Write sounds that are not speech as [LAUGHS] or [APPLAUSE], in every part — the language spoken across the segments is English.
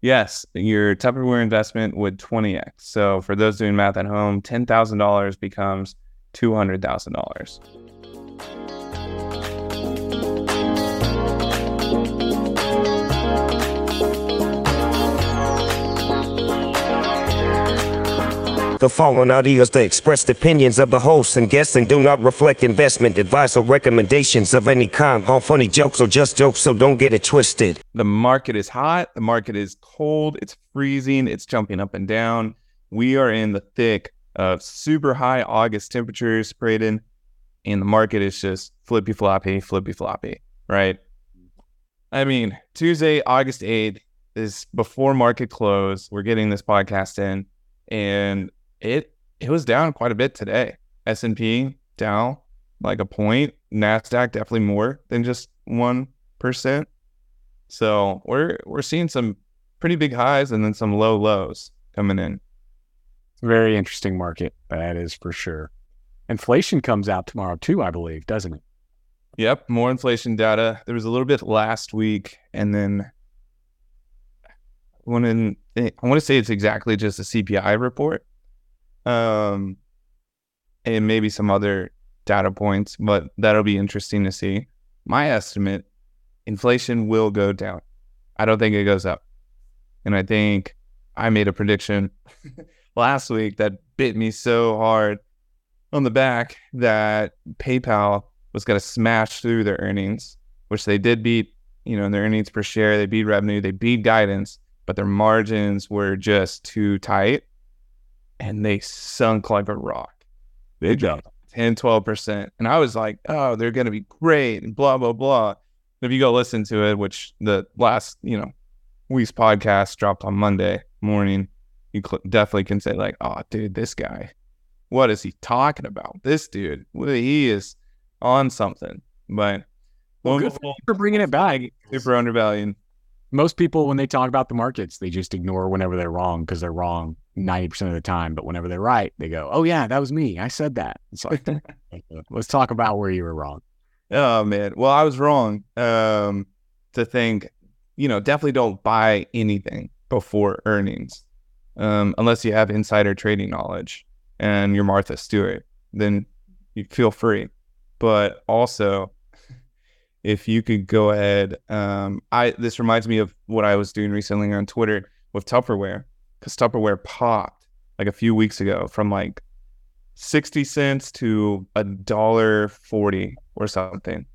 Yes, your Tupperware investment would 20x. So for those doing math at home, $10,000 becomes $200,000. The following audio is the expressed opinions of the hosts and guests and do not reflect investment advice or recommendations of any kind. All funny jokes or just jokes, so don't get it twisted. The market is hot, the market is cold, it's freezing, it's jumping up and down. We are in the thick of super high August temperatures, Braden, and the market is just flippy floppy, flippy floppy, right? I mean, Tuesday, August 8th is before market close. We're getting this podcast in, and it it was down quite a bit today. S and P down like a point. Nasdaq definitely more than just one percent. So we're we're seeing some pretty big highs and then some low lows coming in. Very interesting market. That is for sure. Inflation comes out tomorrow too, I believe, doesn't it? Yep, more inflation data. There was a little bit last week, and then I want to I want to say it's exactly just a CPI report, um, and maybe some other data points, but that'll be interesting to see. My estimate: inflation will go down. I don't think it goes up, and I think I made a prediction [LAUGHS] last week that bit me so hard on the back that PayPal was going to smash through their earnings, which they did beat, you know, their earnings per share, they beat revenue, they beat guidance, but their margins were just too tight and they sunk like a rock. They job. 10, 12%. And I was like, oh, they're going to be great and blah, blah, blah. If you go listen to it, which the last, you know, week's podcast dropped on Monday morning, you cl- definitely can say, like, oh, dude, this guy, what is he talking about? This dude, he is on something. But Well, good for, you for bringing it back. super undervalued. Most people, when they talk about the markets, they just ignore whenever they're wrong because they're wrong 90% of the time. But whenever they're right, they go, oh, yeah, that was me. I said that. It's like, [LAUGHS] [LAUGHS] let's talk about where you were wrong. Oh man. Well, I was wrong. Um, to think, you know, definitely don't buy anything before earnings, um, unless you have insider trading knowledge and you're Martha Stewart. Then you feel free. But also, if you could go ahead, um, I this reminds me of what I was doing recently on Twitter with Tupperware, because Tupperware popped like a few weeks ago from like 60 cents to a dollar 40 or something.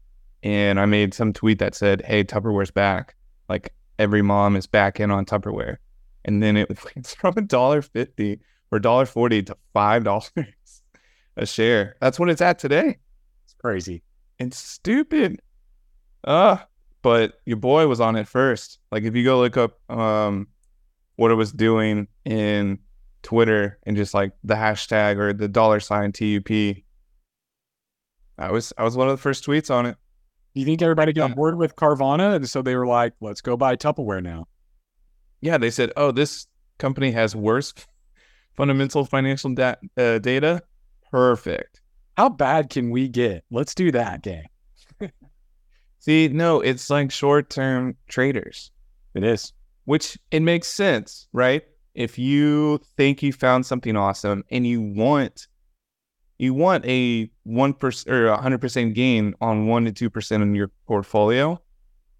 And I made some tweet that said, Hey, Tupperware's back. Like every mom is back in on Tupperware. And then it [LAUGHS] went from a dollar 50 or dollar 40 to five dollars [LAUGHS] a share. That's what it's at today. It's crazy. It's stupid. Uh, but your boy was on it first. Like if you go look up um what it was doing in Twitter and just like the hashtag or the dollar sign TUP. I was I was one of the first tweets on it. Do you think everybody got Yeah. bored with Carvana? And so they were like, let's go buy Tupperware now. Yeah, they said, "Oh, this company has worse [LAUGHS] fundamental financial da- uh, data." Perfect. How bad can we get? Let's do that, gang. [LAUGHS] See, no, it's like short-term traders. It is. Which it makes sense, right? If you think you found something awesome and you want you want a one percent or a hundred percent gain on one to two percent in your portfolio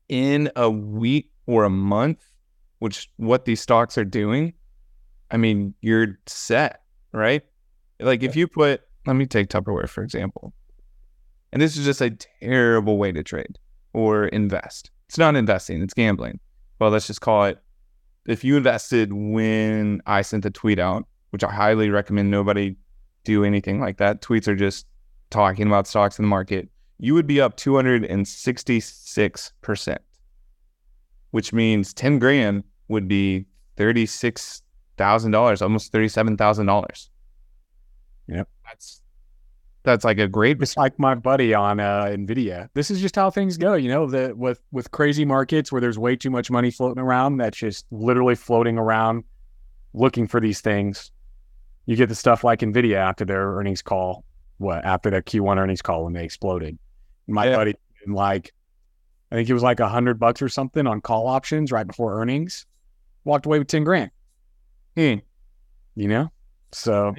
in a week or a month, which what these stocks are doing, I mean, you're set, right? Like if you put let me take Tupperware for example. And this is just a terrible way to trade or invest. It's not investing, it's gambling well, let's just call it if you invested when I sent the tweet out, which I highly recommend nobody do anything like that. Tweets are just talking about stocks in the market. You would be up 266%, which means 10 grand would be $36,000, almost $37,000. Yep. That's that's like a great It's like my buddy on uh, Nvidia. This is just how things go, you know. The with with crazy markets where there's way too much money floating around, that's just literally floating around, looking for these things. You get the stuff like Nvidia after their earnings call. What after their Q1 earnings call when they exploded? My Yeah. buddy, like, I think it was like a hundred bucks or something on call options right before earnings, walked away with ten grand. Hmm. You know, so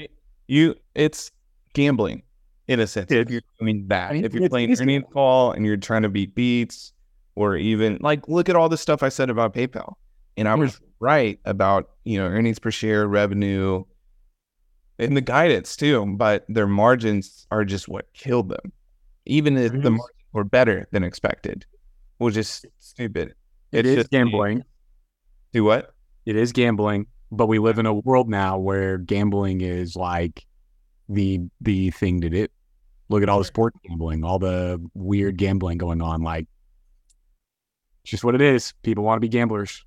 You, it's gambling in a sense. If you're doing that, I mean, if you're playing is earnings call and you're trying to beat beats, or even like look at all the stuff I said about PayPal, and I was right about you know earnings per share, revenue, and the guidance too. But their margins are just what killed them. Even if the Yes. margins were better than expected, which is stupid. it It's just- gambling. Do what? It is gambling, but we live in a world now where gambling is like the the thing to do. Look at all the sport gambling, all the weird gambling going on. Like, it's just what it is. People want to be gamblers.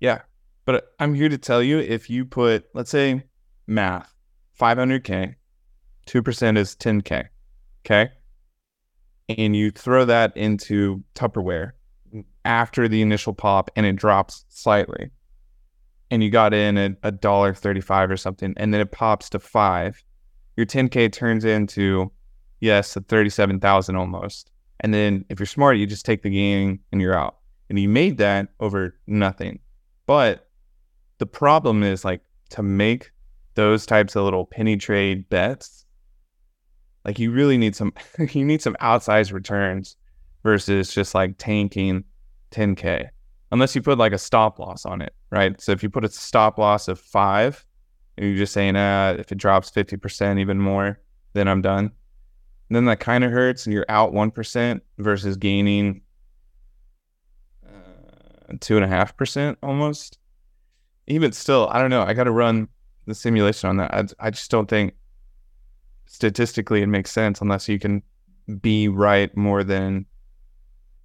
Yeah. But I'm here to tell you if you put, let's say, math, 500K, 2% is 10K. Okay. And you throw that into Tupperware after the initial pop and it drops slightly. And you got in at a dollar 35 or something, and then it pops to five. Your 10K turns into, yes, a 37,000 almost. And then if you're smart, you just take the gain and you're out. And you made that over nothing. But the problem is like to make those types of little penny trade bets, like you really need some [LAUGHS] you need some outsized returns versus just like tanking 10k. Unless you put like a stop loss on it, right? So if you put a stop loss of five, and you're just saying, uh, if it drops 50% even more, then I'm done. then that kind of hurts, and you're out one percent versus gaining uh, two and a half percent almost. Even still, I don't know. I got to run the simulation on that. I, I just don't think statistically it makes sense unless you can be right more than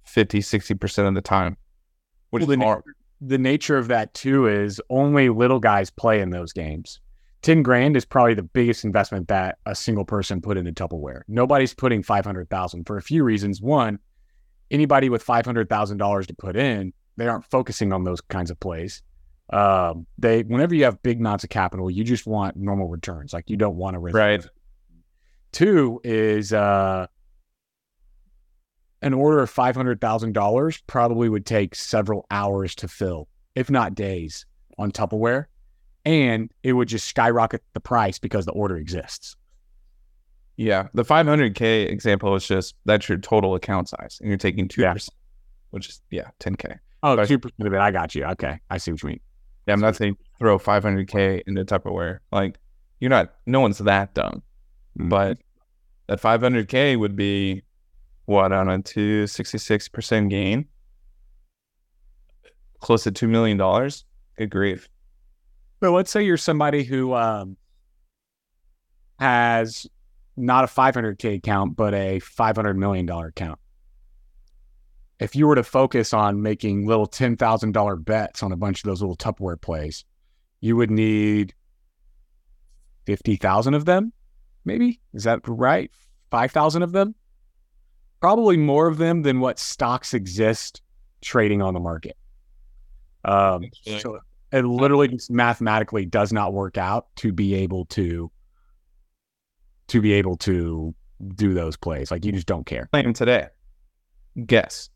50, 60% of the time, which Well, is the hard. the nature of that too is only little guys play in those games. 10 grand is probably the biggest investment that a single person put into Tupperware. Nobody's putting 500,000 for a few reasons. One, anybody with $500,000 to put in, they aren't focusing on those kinds of plays. Um, they, whenever you have big amounts of capital, you just want normal returns. Like you don't want to risk. Right. Two is, uh, an order of $500,000 probably would take several hours to fill, if not days, on Tupperware. And it would just skyrocket the price because the order exists. Yeah. The 500K example is just that's your total account size, and you're taking 2%, Yeah. which is, yeah, 10K. Oh, Right. 2% of it. I got you. Okay. I see what you mean. Yeah, I'm not saying throw 500K into Tupperware. Like, you're not, no one's that dumb. Mm-hmm. But that 500K would be what on a 266% gain? Close to $2 million. Good grief. But let's say you're somebody who um, has not a 500K account, but a $500 million account. If you were to focus on making little $10,000 bets on a bunch of those little Tupperware plays, you would need 50,000 of them, maybe? Is that right? 5,000 of them? Probably more of them than what stocks exist trading on the market. Um, so it literally just mathematically does not work out to be able to to be able to do those plays. Like you just don't care. Claim today. Guess.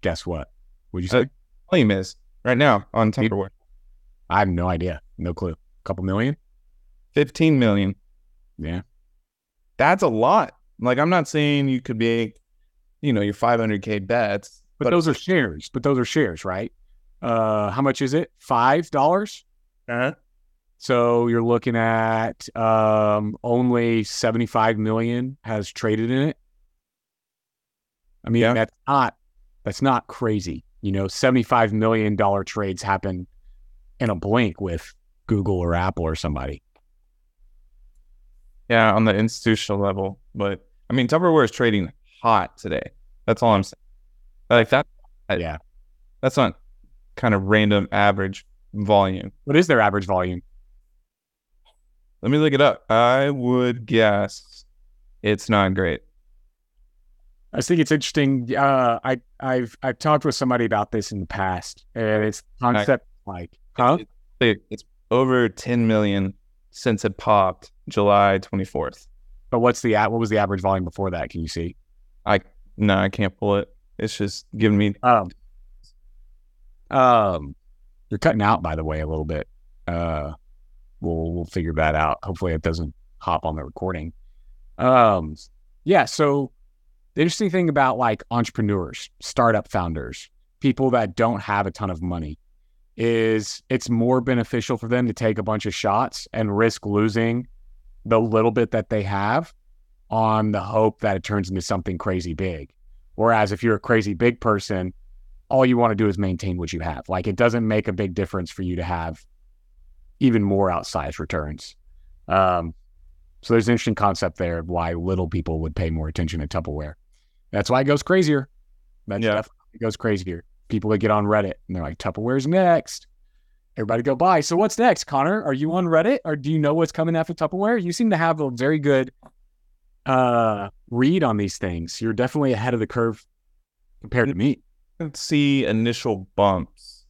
Guess what? Would you say? Uh, Claim is right now on Tupperware. I have no idea. No clue. A couple million? 15 million. Yeah. That's a lot. Like, I'm not saying you could be, you know, your 500K bets, But, those are shares. But those are shares, right? Uh how much is it? Five dollars? uh So you're looking at um only 75 million has traded in it. I mean, Yeah. that's not that's not crazy. You know, 75 million dollar trades happen in a blink with Google or Apple or somebody. Yeah, on the institutional level. But I mean, Tupperware is trading hot today. That's all I'm saying. Like that, I- Yeah. that's not kind of random average volume. What is their average volume? Let me look it up. I would guess it's not great. I think it's interesting. Uh, I I've I've talked with somebody about this in the past, and it's concept like, huh? It- It's over 10 million since it popped July 24th. But what's the what was the average volume before that? Can you see? I no, I can't pull it. It's just giving me Um, um, You're cutting out, by the way, a little bit. Uh, we'll we'll figure that out. Hopefully, it doesn't hop on the recording. Um, yeah. So the interesting thing about like entrepreneurs, startup founders, people that don't have a ton of money, is it's more beneficial for them to take a bunch of shots and risk losing the little bit that they have on the hope that it turns into something crazy big. Whereas if you're a crazy big person, all you want to do is maintain what you have. Like it doesn't make a big difference for you to have even more outsized returns. Um, so there's an interesting concept there of why little people would pay more attention to Tupperware. That's why it goes crazier. That's Yeah. definitely it goes crazier. People that get on Reddit and they're like, Tupperware's next. Everybody go buy. So what's next, Conner? Are you on Reddit or do you know what's coming after Tupperware? You seem to have a very good uh read on these things. You're definitely ahead of the curve compared to me. Let's see initial bumps,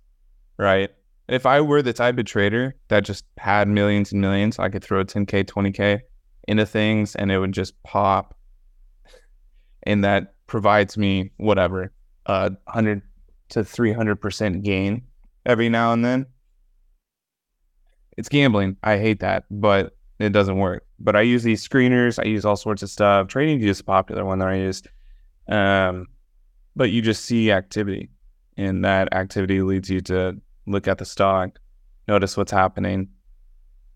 right? If I were the type of trader that just had millions and millions, I could throw 10K, 20K into things and it would just pop. And that provides me whatever, uh, 100 to 300% gain every now and then. It's gambling. I hate that, but it doesn't work. But I use these screeners, I use all sorts of stuff. Trading is a popular one that I use. Um, but you just see activity and that activity leads you to look at the stock notice what's happening.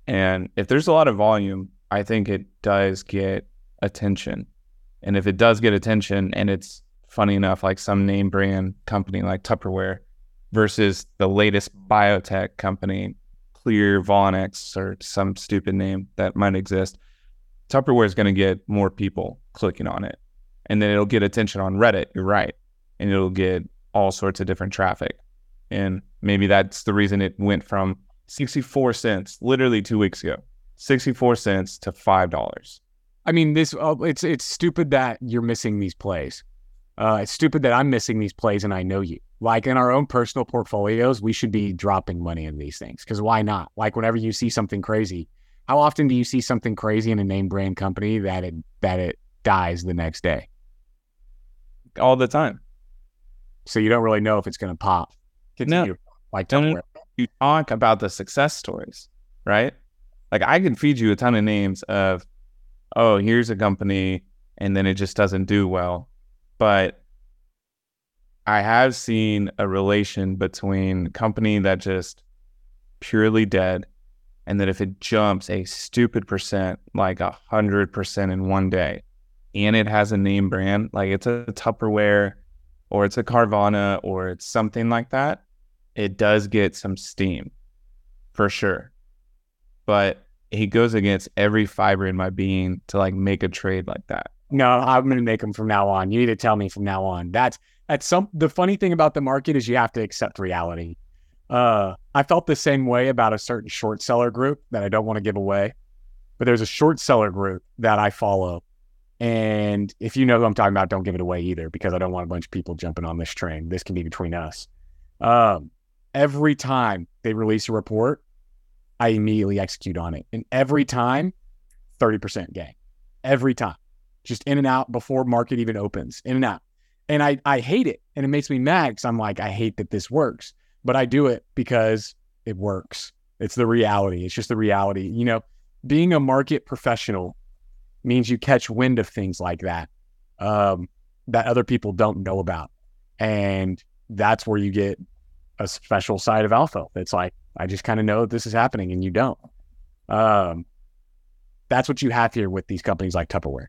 And if there's a lot of volume i think it does get attention. And if it does get attention and it's funny enough like some name brand company like tupperware versus the latest biotech company clear Vonex or some stupid name that might exist tupperware is going to get more people clicking on it. And then it'll get attention on reddit. You're right and it'll get all sorts of different traffic. And maybe that's the reason it went from 64 cents literally two weeks ago, 64 cents to $5. I mean, this uh, it's it's stupid that you're missing these plays. Uh, it's stupid that I'm missing these plays and I know you. Like in our own personal portfolios, we should be dropping money in these things because why not? Like whenever you see something crazy, how often do you see something crazy in a name brand company that it that it dies the next day? All the time. So you don't really know if it's going to pop. Continue. Like No, Tupperware. no. You talk about the success stories, right? Like I can feed you a ton of names of, oh, here's a company, and then it just doesn't do well. But I have seen a relation between company that just purely dead, and that if it jumps a stupid percent, like a hundred percent in one day, and it has a name brand, like it's a Tupperware or it's a Carvana or it's something like that, it does get some steam for sure. But he goes against every fiber in my being to like make a trade like that. No, I'm going to make them from now on. You need to tell me from now on. That's that's some. The funny thing about the market is you have to accept reality. Uh, I felt the same way about a certain short seller group that I don't want to give away, but there's a short seller group that I follow, and if you know who I'm talking about, don't give it away either because I don't want a bunch of people jumping on this train. This can be between us. Um, every time they release a report, I immediately execute on it, and every time, thirty percent gain. Every time just in and out before market even opens, in and out. And I, I hate it. And it makes me mad because I'm like, I hate that this works, but I do it because it works. It's the reality. It's just the reality. You know, being a market professional means you catch wind of things like that um, that other people don't know about. And that's where you get a special side of alpha. It's like, I just kind of know that this is happening and you don't. Um, that's what you have here with these companies like Tupperware.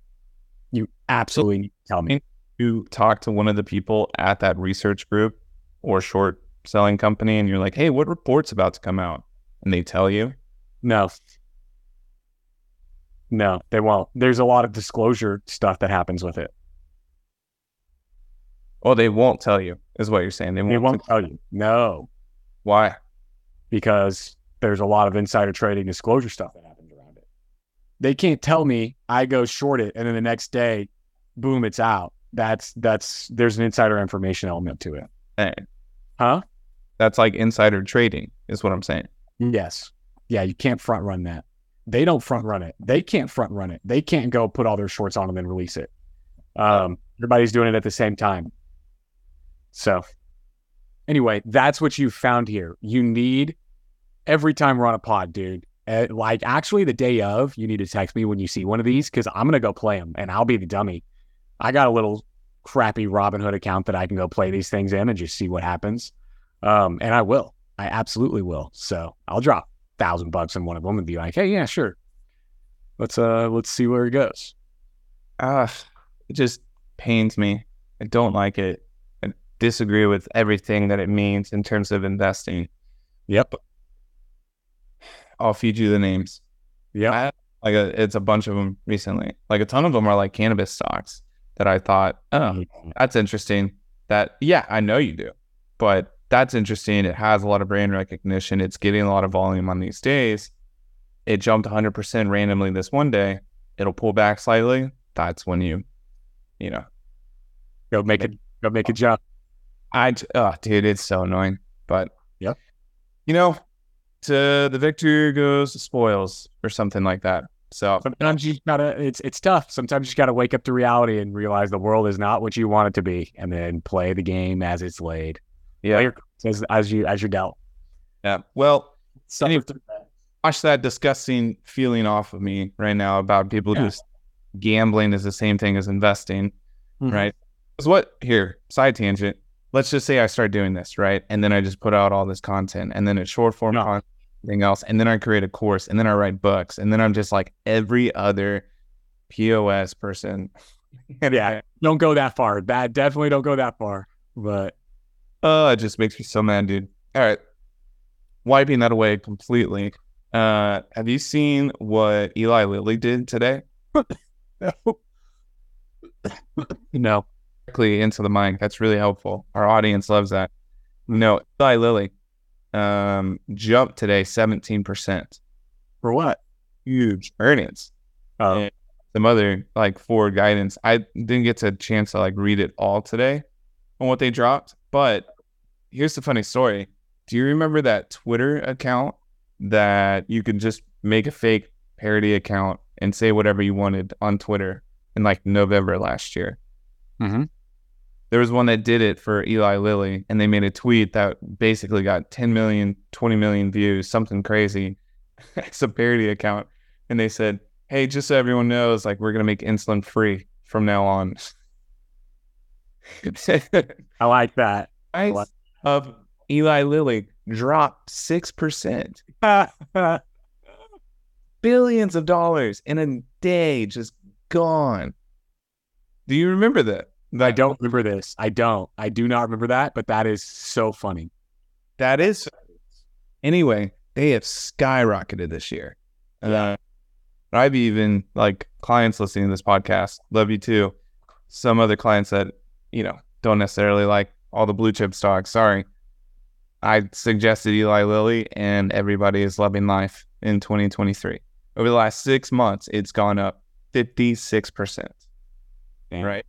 You absolutely need to tell me. You talk to one of the people at that research group or short selling company and you're like, hey, what report's about to come out? And they tell you, No. No, they won't. There's a lot of disclosure stuff that happens with it. oh, they won't tell you, is what you're saying. They won't. They won't tell you. No, Why? because there's a lot of insider trading disclosure stuff that happens around it. They can't tell me I go short it and then the next day, boom, it's out. That's that's there's an insider information element to it. Hey, Huh? that's like insider trading, is what I'm saying. Yes. Yeah, you can't front run that. They don't front run it. They can't front run it. They can't go put all their shorts on and then release it. Um, everybody's doing it at the same time. So Anyway, that's what you found here. You need every time we're on a pod, dude. Uh, like actually, the day of, you need to text me when you see one of these because I'm gonna go play them and I'll be the dummy. I got a little crappy Robinhood account that I can go play these things in and just see what happens. Um, and I will. I absolutely will. So I'll drop thousand bucks in one of them and be like, hey, yeah, sure. Let's uh let's see where it goes. Ah, it just pains me. I don't like it. I disagree with everything that it means in terms of investing. Yep. I'll feed you the names. Yeah. Like a, it's a bunch of them recently. Like a ton of them are like cannabis stocks that I thought, oh, that's interesting. That yeah, I know you do, but that's interesting. It has a lot of brand recognition. It's getting a lot of volume on these days. It jumped 100% randomly this one day. It'll pull back slightly. That's when you, you know, Go make it go make a jump. I, oh, dude, it's so annoying. But yeah, you know, to the victor goes the spoils or something like that. So Sometimes you gotta it's it's tough. Sometimes you just gotta wake up to reality and realize the world is not what you want it to be and then play the game as it's laid. Yeah, as, as you as you're dealt. yeah. Well, Any- through that. disgusting feeling off of me right now about people Yeah. just gambling is the same thing as investing, Mhm. right? Because what here, side tangent. Let's just say I start doing this, right? And then I just put out all this content and then it's short form No. content, everything else. And then I create a course and then I write books. And then I'm just like every other POS person. [LAUGHS] Yeah. Don't go that far. That definitely don't go that far. But Oh, it just makes me so mad, dude. All right. Wiping that away completely. Uh, have you seen what Eli Lilly did today? [LAUGHS] no. Directly into the mic. That's really helpful. Our audience loves that. No, Eli Lilly um, jumped today 17%. For what? Huge earnings. Oh, Yeah. Some other like forward guidance. I didn't get to a chance to like read it all today on what they dropped. But here's the funny story. Do you remember that Twitter account that you could just make a fake parody account and say whatever you wanted on Twitter in like November last year? Mhm. There was one that did it for Eli Lilly and they made a tweet that basically got 10 million, 20 million views, something crazy. [LAUGHS] it's a parody account. And they said, Hey, just so everyone knows, like we're gonna make insulin free from now on. [LAUGHS] I like that. Price of Eli Lilly dropped six percent. [LAUGHS] Billions of dollars in a day just gone. Do you remember that? I don't remember this. I don't. I do not remember that, but that is so funny. That is. Anyway, they have skyrocketed this year. Uh, I've even like clients listening to this podcast. Love you too. Some other clients that you know don't necessarily like all the blue chip stocks. Sorry, I suggested Eli Lilly, and everybody is loving life in 2023. Over the last six months, it's gone up 56 percent. Damn. Right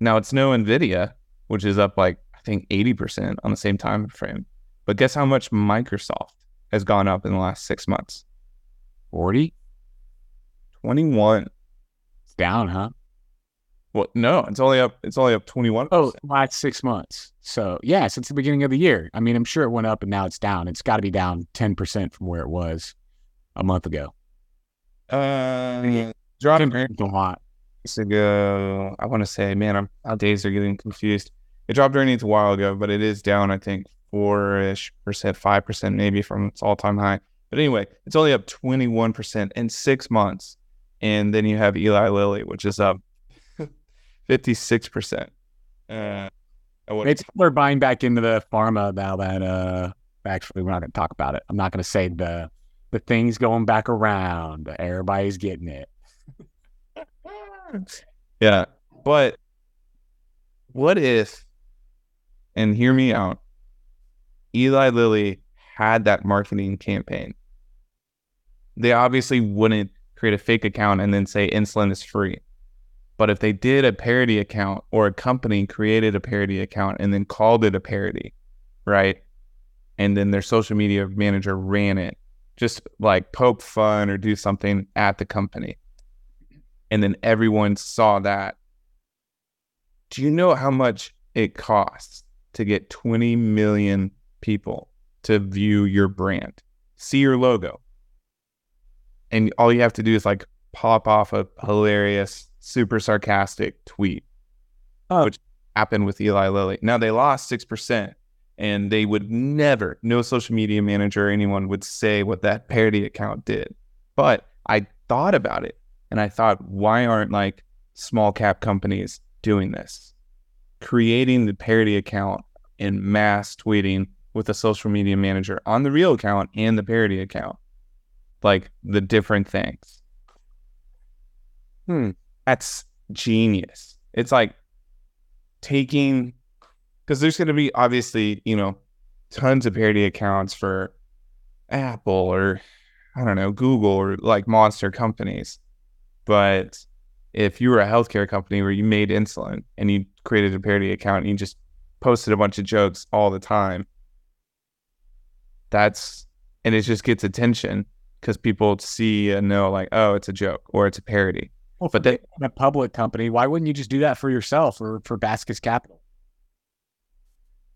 now, it's no Nvidia, which is up like I think 80 percent on the same time frame. But guess how much Microsoft has gone up in the last six months? 40? 21. It's down, huh? Well, no, it's only up. It's only up 21. Oh, last six months. So yeah, since the beginning of the year. I mean, I'm sure it went up and now it's down. It's got to be down 10% from where it was a month ago. uh, dropped 10% a lot. weeks ago. I want to say, man, I'm, our days are getting confused. It dropped earnings a while ago, but it is down. I think four ish percent, five percent maybe from its all time high. But anyway, it's only up 21 percent in six months, and then you have Eli Lilly, which is up 56 percent. Uh, Maybe people are buying back into the pharma now that uh actually we're not gonna talk about it. I'm not gonna say the the things going back around. Everybody's getting it. [LAUGHS] Yeah. But what if, and hear me out, Eli Lilly had that marketing campaign? They obviously wouldn't create a fake account and then say insulin is free. But if they did a parody account or a company created a parody account and then called it a parody, right? And then their social media manager ran it, just like poke fun or do something at the company and then everyone saw that. Do you know how much it costs to get 20 million people to view your brand, see your logo. And all you have to do is like pop off a hilarious, super sarcastic tweet, Oh. which happened with Eli Lilly. Now they lost 6%, and they would never, no social media manager or anyone would say what that parody account did. But I thought about it and I thought, why aren't like small cap companies doing this? Creating the parody account and mass tweeting with a social media manager on the real account and the parody account, like the different things. Hmm. That's genius. It's like taking, because there's going to be obviously, you know, tons of parody accounts for Apple or I don't know, Google or like monster companies. But if you were a healthcare company where you made insulin and you created a parody account and you just posted a bunch of jokes all the time, that's and it just gets attention because people see and know like, oh, it's a joke or it's a parody. Well, But they- a public company, why wouldn't you just do that for yourself or for Baskets Capital?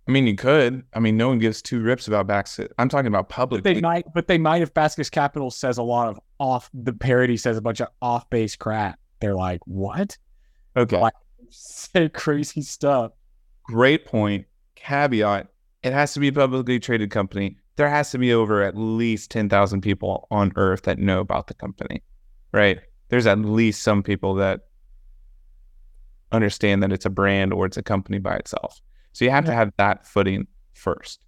I mean, you could. I mean, no one gives two rips about Baxter. I'm talking about public. They might, but they might if Baskets Capital says a lot of off. The parody says a bunch of off base crap. They're like, what? okay. Like- [LAUGHS] Say crazy stuff. Great point. Caveat: It has to be a publicly traded company. There has to be over at least ten thousand people on Earth that know about the company, right? There's at least some people that understand that it's a brand or it's a company by itself. So you have to have that footing first.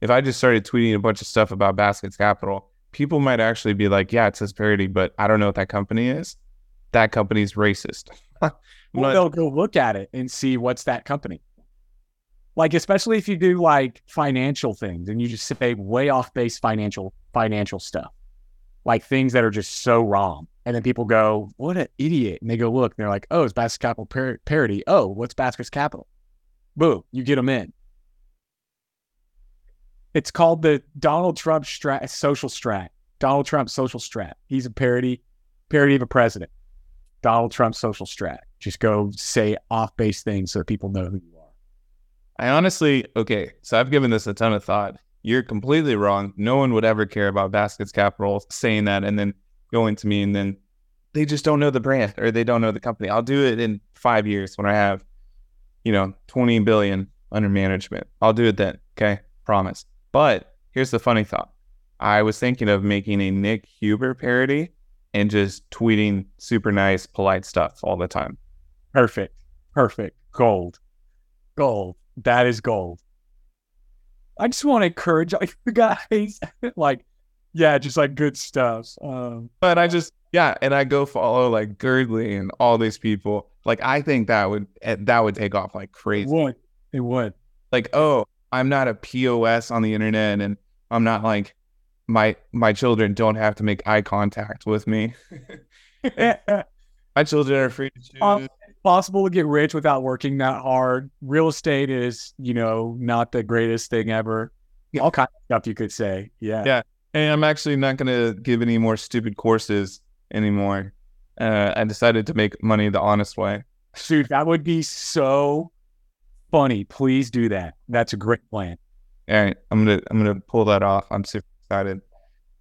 If I just started tweeting a bunch of stuff about Baskets Capital, people might actually be like, "Yeah, it says parody, but I don't know what that company is. That company's racist." [LAUGHS] Well, not- they'll go look at it and see what's that company. Like, especially if you do like financial things and you just say way off base financial financial stuff, like things that are just so wrong. And then people go, "What an idiot!" And they go look, and they're like, "Oh, it's Baskets Capital par- parody. Oh, what's Baskets Capital?" Boom, you get them in. It's called the Donald Trump strat, social strat. Donald Trump social strat. He's a parody, parody of a president. Donald Trump social strat. Just go say off base things so that people know who you are. I honestly, okay, so I've given this a ton of thought. You're completely wrong. No one would ever care about Baskets Capital saying that and then going to me and then they just don't know the brand or they don't know the company. I'll do it in five years when I have, you know, 20 billion under management. I'll do it then. Okay. Promise. But here's the funny thought. I was thinking of making a Nick Huber parody and just tweeting super nice, polite stuff all the time. Perfect. Perfect. Gold. Gold. That is gold. I just want to encourage all you guys. [LAUGHS] like, yeah, just like good stuff. Um, But I just yeah, and I go follow like Girdley and all these people. Like I think that would eh, that would take off like it crazy. would. It would. Like oh, I'm not a POS on the internet, and I'm not like my my children don't have to make eye contact with me. [LAUGHS] My children are free to choose. Um, Possible to get rich without working that hard. Real estate is, you know, not the greatest thing ever. Yeah. All kinds of stuff you could say. Yeah. Yeah. And I'm actually not going to give any more stupid courses anymore. Uh, I decided to make money the honest way. Dude, that would be so funny. Please do that. That's a great plan. All right, I'm gonna I'm gonna pull that off. I'm super excited.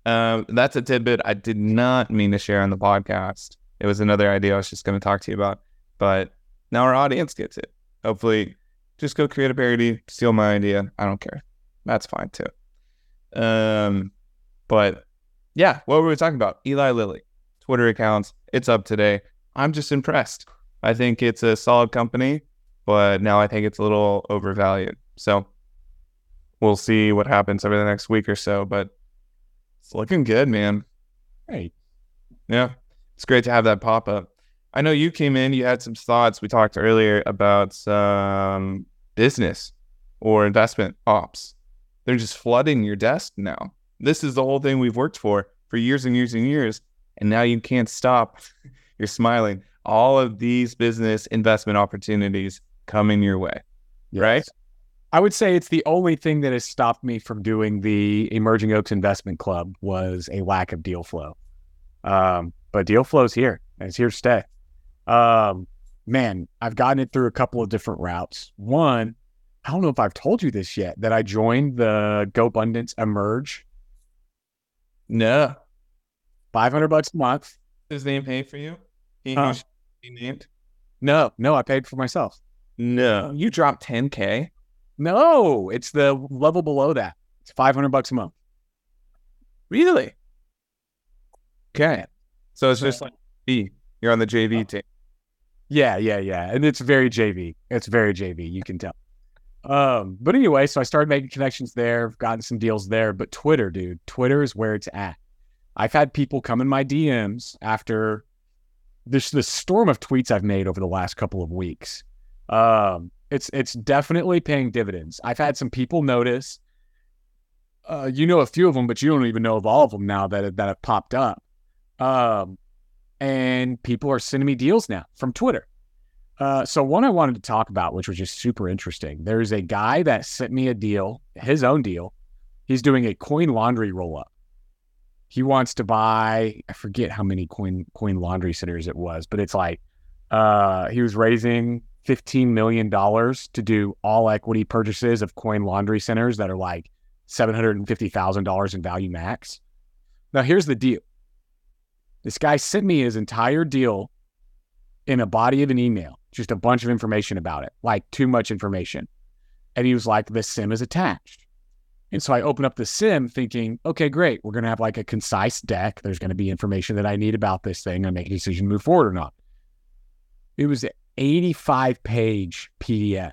Um, that's a tidbit I did not mean to share on the podcast. It was another idea I was just gonna talk to you about, but now our audience gets it. Hopefully, just go create a parody, steal my idea. I don't care. That's fine too. Um, but yeah, what were we talking about? Eli Lilly, Twitter accounts. It's up today. I'm just impressed. I think it's a solid company, but now I think it's a little overvalued. So we'll see what happens over the next week or so. But it's looking good, man. Hey, Yeah, it's great to have that pop up. I know you came in, you had some thoughts. We talked earlier about some business or investment ops. They're just flooding your desk now. This is the whole thing we've worked for for years and years and years. And now you can't stop. [LAUGHS] You're smiling. All of these business investment opportunities coming your way, right? I would say it's the only thing that has stopped me from doing the Emerging Oaks Investment Club was a lack of deal flow. Um, but deal flow is here. and It's here to stay. Um, man, I've gotten it through a couple of different routes. One, I don't know if I've told you this yet that I joined the GoBundance Emerge. No. 500 bucks a month. His name pay for you? He Uh. he named? No, no, I paid for myself. No. You dropped 10K? No, it's the level below that. It's 500 bucks a month. Really? Okay. So it's So- just like B. You're on the JV team. Yeah, yeah, yeah. And it's very JV. It's very JV. You can tell. Um, but anyway, so I started making connections there, I've gotten some deals there. But Twitter, dude, Twitter is where it's at. I've had people come in my DMs after this the storm of tweets I've made over the last couple of weeks. Um, it's it's definitely paying dividends. I've had some people notice. Uh, you know a few of them, but you don't even know of all of them now that that have popped up. Um, and people are sending me deals now from Twitter. Uh, so one I wanted to talk about, which was just super interesting. There's a guy that sent me a deal, his own deal. He's doing a coin laundry roll up. He wants to buy, I forget how many coin coin laundry centers it was, but it's like uh, he was raising fifteen million dollars to do all equity purchases of coin laundry centers that are like seven hundred and fifty thousand dollars in value max. Now here's the deal. This guy sent me his entire deal in a body of an email, just a bunch of information about it, like too much information. And he was like, the CIM is attached. And so I open up the CIM thinking, okay, great. We're going to have like a concise deck. There's going to be information that I need about this thing. I make a decision to move forward or not. It was an 85 page PDF,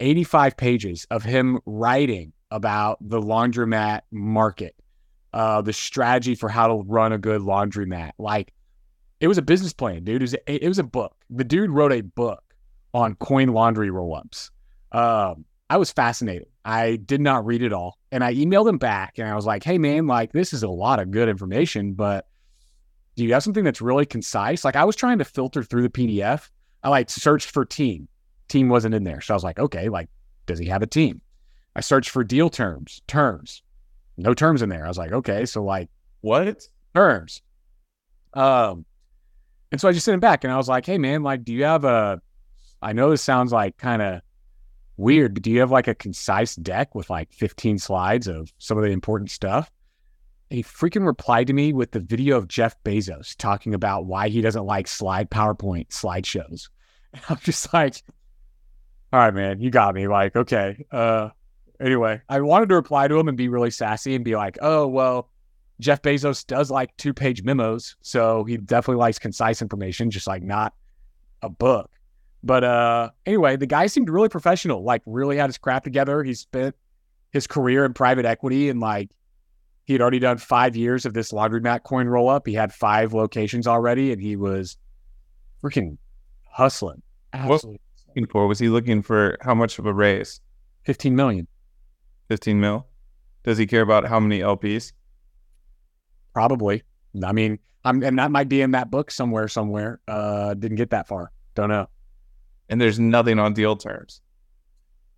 85 pages of him writing about the laundromat market, uh, the strategy for how to run a good laundromat. Like it was a business plan, dude. It was a, it was a book. The dude wrote a book on coin laundry roll-ups. Um, I was fascinated. I did not read it all, and I emailed him back, and I was like, "Hey, man, like this is a lot of good information, but do you have something that's really concise?" Like I was trying to filter through the PDF. I like searched for team. Team wasn't in there, so I was like, "Okay, like does he have a team?" I searched for deal terms, terms, no terms in there. I was like, "Okay, so like What? terms. Um, and so I just sent him back and I was like, hey man, like, do you have a, I know this sounds like kind of weird, but do you have like a concise deck with like 15 slides of some of the important stuff? He freaking replied to me with the video of Jeff Bezos talking about why he doesn't like slide PowerPoint slideshows. And [LAUGHS] I'm just like, all right, man, you got me. Like, okay. Uh, anyway, I wanted to reply to him and be really sassy and be like, oh, well, Jeff Bezos does like two page memos, so he definitely likes concise information, just like not a book. But uh anyway, the guy seemed really professional, like really had his crap together. He spent his career in private equity and like he had already done five years of this laundromat coin roll up. He had five locations already and he was freaking hustling. What- Absolutely. Looking for was he looking for how much of a raise? 15 million, 15 mil? Does he care about how many LPs? Probably. I mean, I'm and that might be in that book somewhere, somewhere. Uh didn't get that far. Don't know. And there's nothing on deal terms.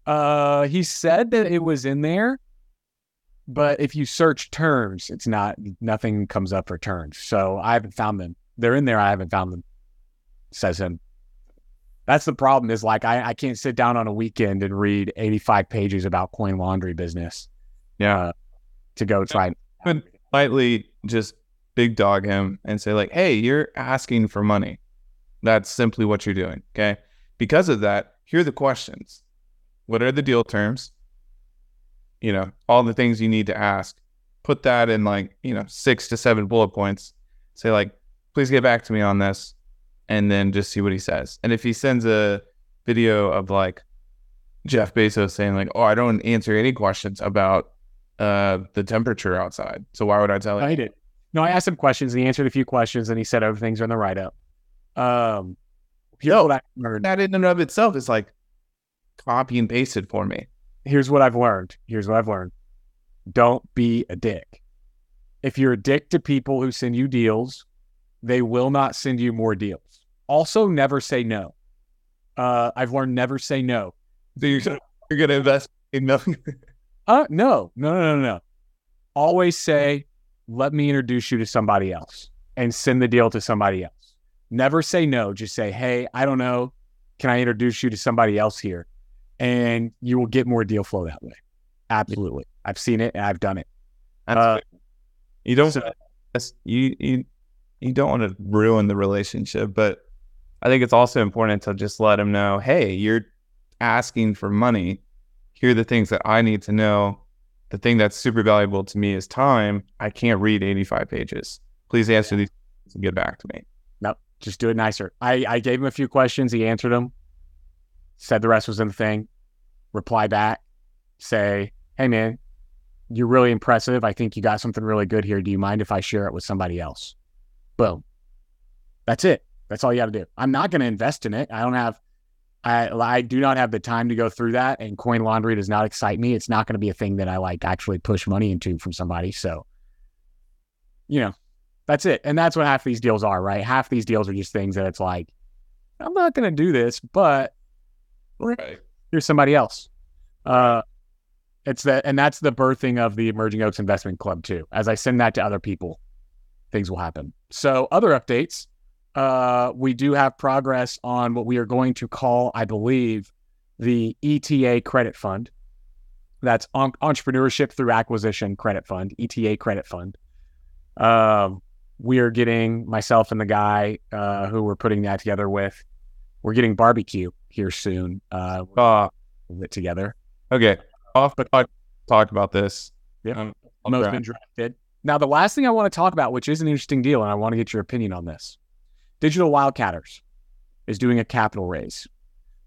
Uh, he said that it was in there, but if you search terms, it's not. Nothing comes up for terms. So I haven't found them. They're in there. I haven't found them. Says him. That's the problem. Is like I, I can't sit down on a weekend and read eighty five pages about coin laundry business. Yeah. Uh, to go try. and- But- Lightly just big dog him and say, like, hey, you're asking for money. That's simply what you're doing. Okay. Because of that, here are the questions. What are the deal terms? You know, all the things you need to ask. Put that in like, you know, six to seven bullet points. Say, like, please get back to me on this. And then just see what he says. And if he sends a video of like Jeff Bezos saying, like, oh, I don't answer any questions about uh the temperature outside. So why would I tell you? No, I asked him questions. And he answered a few questions, and he said other things are in the write up. Um, here's Yo. I learned. That in and of itself is like copy and pasted for me. here's what I've learned. Here's what I've learned. Don't be a dick. If you're a dick to people who send you deals, they will not send you more deals. Also, never say no. Uh, I've learned never say no. So you're, you're gonna invest in nothing? Uh, no, no, no, no, no. Always say, let me introduce you to somebody else and send the deal to somebody else. Never say no. Just say, hey, I don't know. Can I introduce you to somebody else here? and you will get more deal flow that way. Absolutely, I've seen it and I've done it. Uh, you don't so- you you you don't want to ruin the relationship, but I think it's also important to just let them know, hey, you're asking for money. Here are the things that I need to know. The thing that's super valuable to me is time. I can't read 85 pages. Please answer these questions and get back to me. Nope, just do it nicer. I, I gave him a few questions. He answered them, said the rest was in the thing. Reply back, say, hey, man, you're really impressive. I think you got something really good here. Do you mind if I share it with somebody else? Boom. That's it. That's all you got to do. I'm not going to invest in it. I don't have, I, I do not have the time to go through that. And coin laundry does not excite me. It's not going to be a thing that I like actually push money into from somebody. So, you know, that's it. And that's what half these deals are, right? Half these deals are just things that it's like, I'm not going to do this, but Right. here's somebody else. Uh, it's that, and that's the birthing of the Emerging Oaks Investment Club too. As I send that to other people, things will happen. So, other updates. Uh, we do have progress on what we are going to call, I believe, the ETA Credit Fund. That's en- Entrepreneurship Through Acquisition Credit Fund, ETA Credit Fund. Um, we are getting myself and the guy uh, who we're putting that together with. We're getting barbecue here soon. Uh, Uh, get together. okay. Off but talk, talk about this. Yep. Um, Most been drafted. Now, the last thing I want to talk about, which is an interesting deal, and I want to get your opinion on this. Digital Wildcatters is doing a capital raise.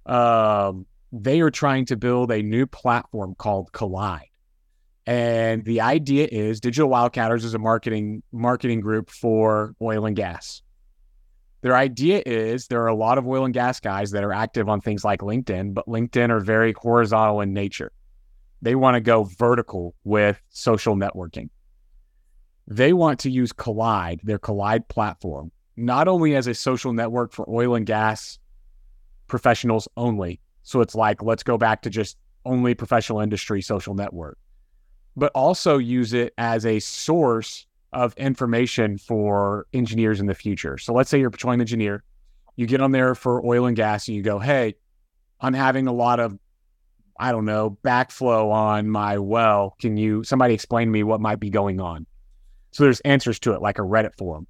Um, they are trying to build a new platform called Collide. And the idea is Digital Wildcatters is a marketing marketing group for oil and gas. Their idea is there are a lot of oil and gas guys that are active on things like LinkedIn, but LinkedIn are very horizontal in nature. They want to go vertical with social networking. They want to use Collide, their Collide platform, not only as a social network for oil and gas professionals only. So it's like, let's go back to just only professional industry social network, but also use it as a source of information for engineers in the future. So let's say you're a petroleum engineer, you get on there for oil and gas and you go, hey, I'm having a lot of I don't know, backflow on my well. Can you somebody explain to me what might be going on? So there's answers to it, like a Reddit forum.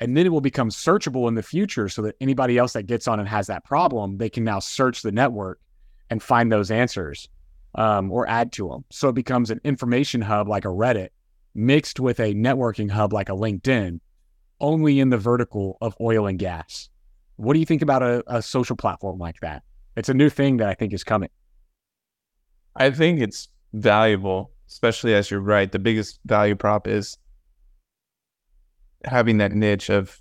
And then it will become searchable in the future so that anybody else that gets on and has that problem, they can now search the network and find those answers um, or add to them. So it becomes an information hub like a Reddit mixed with a networking hub like a LinkedIn, only in the vertical of oil and gas. What do you think about a, a social platform like that? It's a new thing that I think is coming. I think it's valuable, especially as you're right. The biggest value prop is having that niche of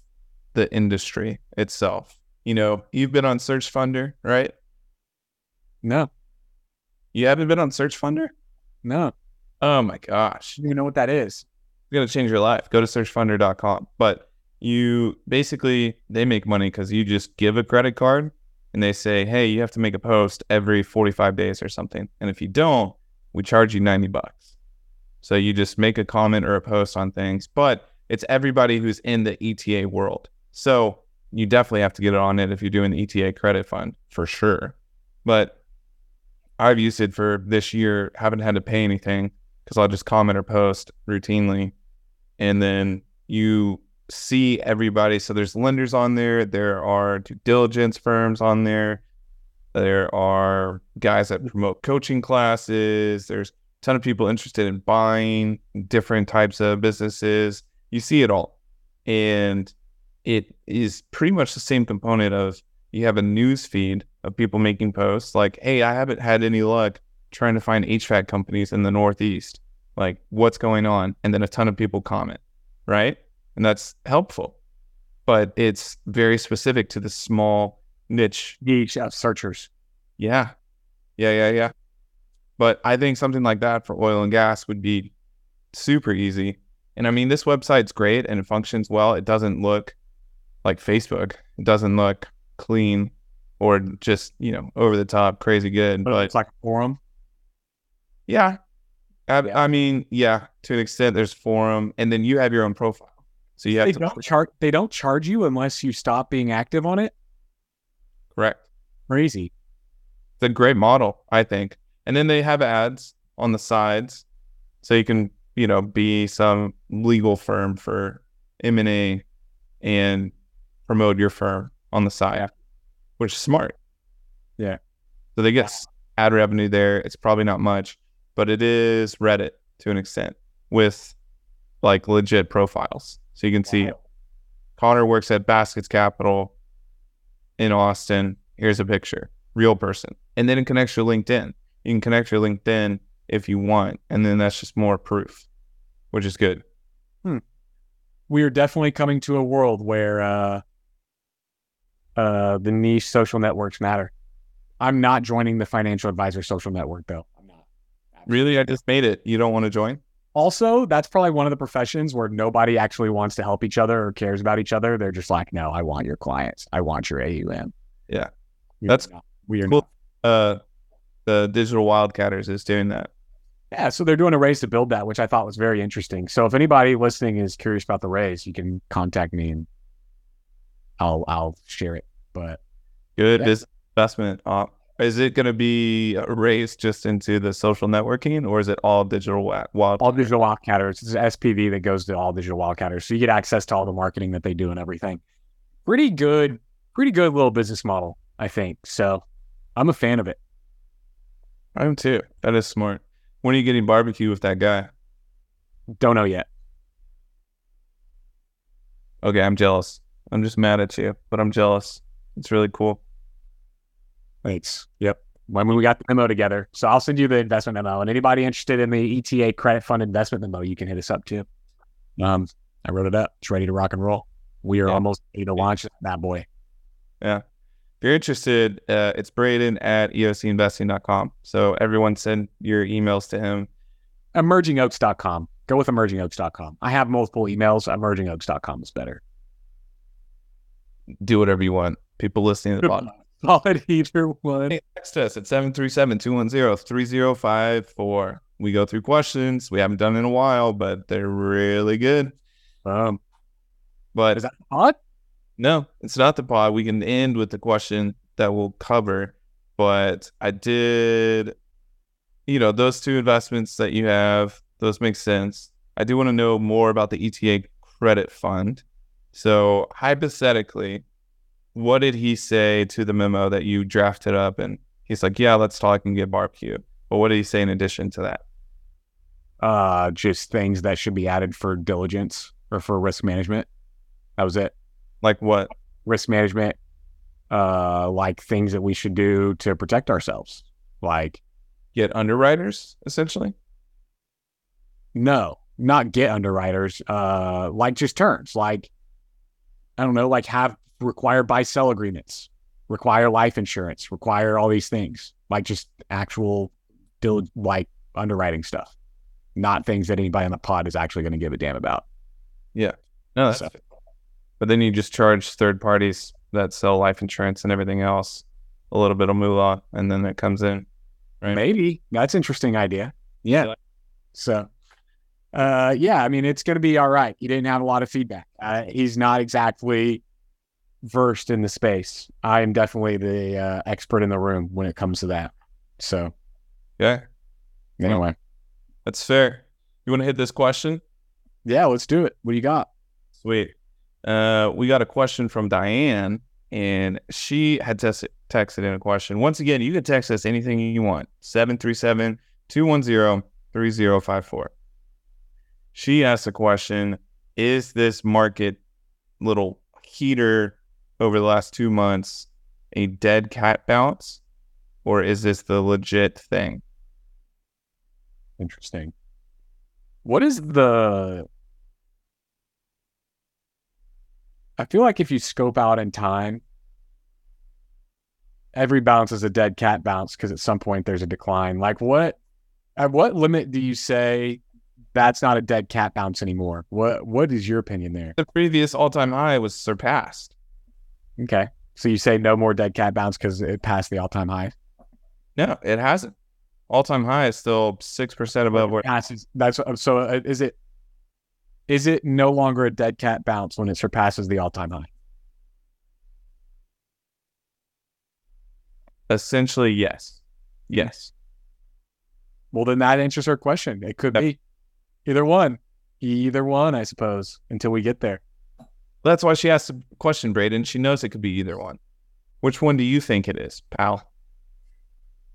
the industry itself. You know, you've been on Search Funder, right? No, You haven't been on Search Funder? no. Oh my gosh. You know what that is? It's going to change your life. Go to searchfunder.com. But you basically, they make money because you just give a credit card and they say, hey, you have to make a post every 45 days or something. And if you don't, we charge you 90 bucks. So you just make a comment or a post on things, but it's everybody who's in the ETA world. So you definitely have to get it on it if you're doing the ETA credit fund for sure. But I've used it for this year, haven't had to pay anything because I'll just comment or post routinely. And then you see everybody. So there's lenders on there, there are due diligence firms on there, there are guys that promote coaching classes, there's a ton of people interested in buying different types of businesses. You see it all. And it is pretty much the same component of you have a news feed of people making posts like, hey, I haven't had any luck trying to find HVAC companies in the Northeast. Like, what's going on? And then a ton of people comment, right? And that's helpful. But it's very specific to the small niche. Niche searchers. Yeah. Yeah. Yeah. Yeah. But I think something like that for oil and gas would be super easy. And I mean, this website's great and it functions well. It doesn't look like Facebook, it doesn't look clean or just, you know, over the top, crazy good. But But it's like a forum. Yeah. I, Yeah. I mean, yeah, to an extent, there's forum, and then you have your own profile. So you have They to don't charge. They don't charge you unless you stop being active on it. correct. Crazy. It's a great model, I think. And then they have ads on the sides, so you can you know be some legal firm for M and A and promote your firm on the side, which is smart. Yeah. So they get ad revenue there. It's probably not much, but it is Reddit to an extent with like legit profiles. So you can see Conner works at Baskets Capital in Austin. Here's a picture, real person. And then it connects your LinkedIn. You can connect your LinkedIn if you want. And then that's just more proof, which is good. we are definitely coming to a world where uh, uh, the niche social networks matter. I'm not joining the financial advisor social network though. I'm not. Really? I just made it. You don't want to join? Also, that's probably one of the professions where nobody actually wants to help each other or cares about each other. They're just like, no, I want your clients. I want your AUM. Yeah. We That's are not. we are cool. not. Uh, the digital wildcatters is doing that. Yeah, so they're doing a raise to build that, which I thought was very interesting. So if anybody listening is curious about the raise, you can contact me and I'll I'll share it. But Good Yeah. investment. Uh, is it going to be a race just into the social networking, or is it all digital wild? all digital wildcatters. It's an SPV that goes to all digital wildcatters. So you get access to all the marketing that they do and everything. Pretty good, pretty good little business model, I think. So I'm a fan of it. I am too. That is smart. When are you getting barbecue with that guy? Don't know yet. Okay, I'm jealous. I'm just mad at you, but I'm jealous. It's really cool. Thanks. Yep. When we got the memo together. So I'll send you the investment memo. And anybody interested in the ETA credit fund investment memo, you can hit us up too. Um, I wrote it up. It's ready to rock and roll. We are Yeah. almost ready to launch that boy. Yeah. If you're interested, uh, it's Braden at eocinvesting.com. So everyone send your emails to him. Emergingoaks.com. Go with emergingoaks.com. I have multiple emails. Emergingoaks.com is better. Do whatever you want. People listening to the podcast. [LAUGHS] Solid either one. Hey, text us at 737-210-3054. We go through questions. We haven't done it in a while, but they're really good. Um, But is that odd? No, it's not the pod. We can end with the question that we'll cover. But I did, you know, those two investments that you have, those make sense. I do want to know more about the ETA credit fund. So hypothetically, what did he say to the memo that you drafted up? And he's like, yeah, let's talk and get barbecue. But what did he say in addition to that? Uh, just things that should be added for diligence or for risk management. That was it. Like what? Risk management, uh, like things that we should do to protect ourselves. Like, Get underwriters, essentially? no, not get underwriters. Uh, like just terms. Like, I don't know, like have require buy sell agreements, require life insurance, require all these things. Like just actual, dil- like underwriting stuff, not things that anybody on the pod is actually going to give a damn about. Yeah. No, that's So- But then you just charge third parties that sell life insurance and everything else a little bit of moolah, and then it comes in. Right. Maybe that's interesting idea. Yeah. So, uh, yeah, I mean, it's going to be all right. He didn't have a lot of feedback. Uh, he's not exactly versed in the space. I am definitely the uh, expert in the room when it comes to that. So, Yeah, anyway, that's fair. You want to hit this question? yeah, let's do it. What do you got? Sweet. Uh, we got a question from Diane, and she had tes- texted in a question. Once again, you can text us anything you want 737 210 3054. She asked a question Is this market little heater over the last two months a dead cat bounce, or is this the legit thing? Interesting. What is the? I feel like if you scope out in time, every bounce is a dead cat bounce because at some point there's a decline. Like what? At what limit do you say that's not a dead cat bounce anymore? What What is your opinion there? The previous all time high was surpassed. Okay, so you say no more dead cat bounce because it passed the all time high. No, it hasn't. All time high is still 6% above where passes. That's so. uh, Is it? Is it no longer a dead cat bounce when it surpasses the all time high? Essentially, yes. Yes. Well, then that answers her question. It could Yep. be either one. Either one, I suppose, until we get there. That's why she asked the question, Braden. She knows it could be either one. Which one do you think it is, pal?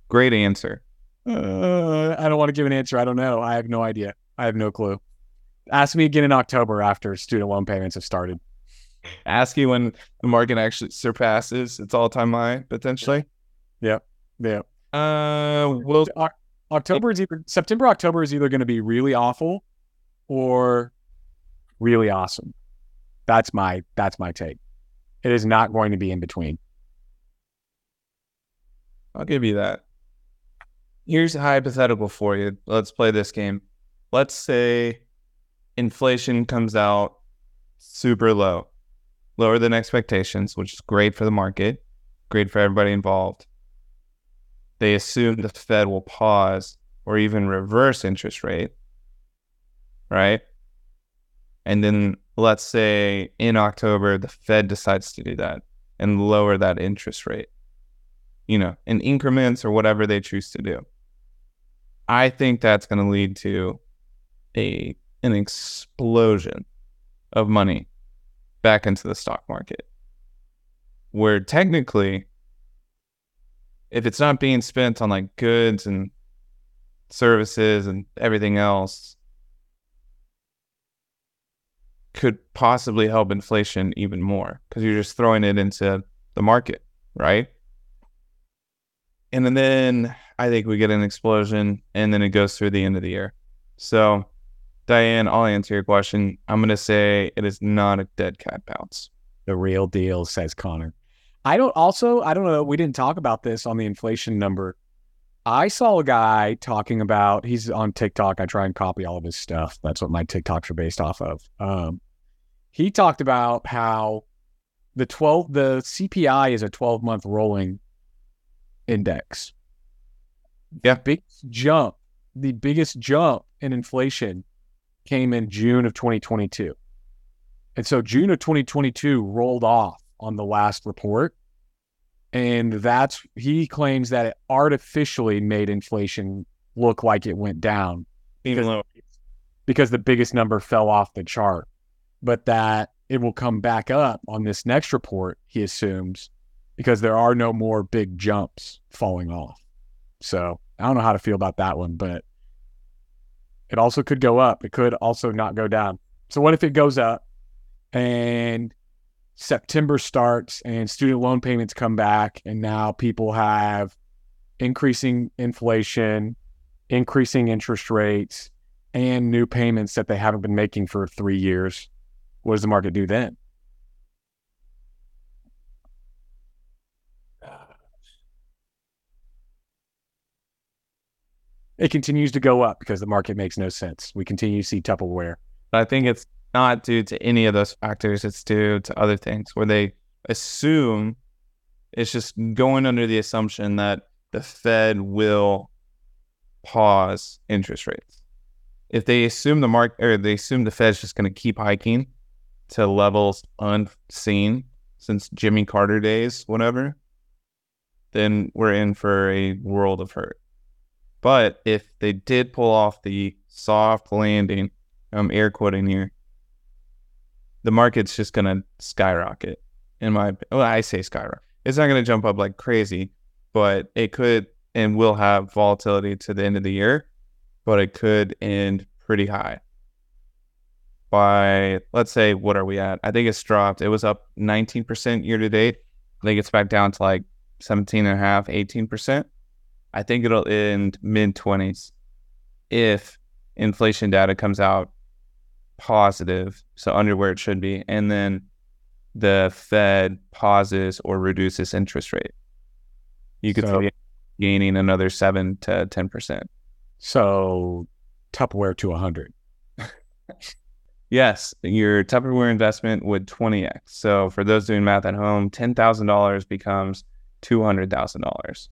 Great answer. Uh, I don't want to give an answer. I don't know. I have no idea. I have no clue. Ask me again in October after student loan payments have started. Ask you when the market actually surpasses its all-time high potentially. Yeah. Uh, well, Oc- October is either September, October is either going to be really awful or really awesome. That's my that's my take. It is not going to be in between. I'll give you that. Here's a hypothetical for you. Let's play this game. Let's say inflation comes out super low, lower than expectations, which is great for the market, great for everybody involved. They assume the Fed will pause or even reverse interest rate, right? And then let's say in October, the Fed decides to do that and lower that interest rate you know, in increments or whatever they choose to do. I think that's going to lead to a an explosion of money back into the stock market. Where technically if it's not being spent on like goods and services and everything else could possibly help inflation even more because you're just throwing it into the market, right? and then I think we get an explosion, and then it goes through the end of the year. So, Diane, I'll answer your question. I'm going to say it is not a dead cat bounce. The real deal, says Conner. I don't also, I don't know, we didn't talk about this on the inflation number. I saw a guy talking about, he's on TikTok. I try and copy all of his stuff. That's what my TikToks are based off of. Um, he talked about how the 12, the CPI is a 12 month rolling index. Yeah. Big jump, the biggest jump in inflation came in June of 2022. And so June of 2022 rolled off on the last report. And that's, he claims that it artificially made inflation look like it went down Even lower. because the biggest number fell off the chart, but that it will come back up on this next report, he assumes, because there are no more big jumps falling off. So I don't know how to feel about that one, but it also could go up. It could also not go down. So what if it goes up and September starts and student loan payments come back and now people have increasing inflation, increasing interest rates, and new payments that they haven't been making for three years. What does the market do then? It continues to go up because the market makes no sense. We continue to see Tupperware. I think it's not due to any of those factors. It's due to other things where they assume it's just going under the assumption that the Fed will pause interest rates. If they assume the market or they assume the Fed's just going to keep hiking to levels unseen since Jimmy Carter days, whatever, then we're in for a world of hurt. But if they did pull off the soft landing, I'm air quoting here, the market's just going to skyrocket. In my, well, I say skyrocket. It's not going to jump up like crazy, but it could and will have volatility to the end of the year, but it could end pretty high. By, let's say, what are we at? I think it's dropped. It was up 19% year to date. I think it's back down to like 17 and a half, 18%. I think it'll end mid 20s if inflation data comes out positive, so under where it should be, and then the Fed pauses or reduces interest rate. You could So- see gaining another seven to ten percent. So Tupperware to 100. [LAUGHS] Yes, your Tupperware investment would 20x. So for those doing math at home, ten thousand dollars becomes two hundred thousand dollars.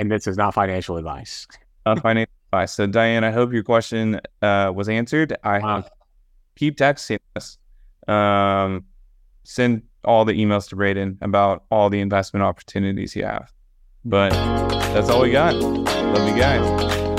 And this is not financial advice. on [LAUGHS] financial advice. So, Diane, I hope your question uh, was answered. I Wow. keep texting us. Um, send all the emails to Braden about all the investment opportunities you have. But that's all we got. Love you guys.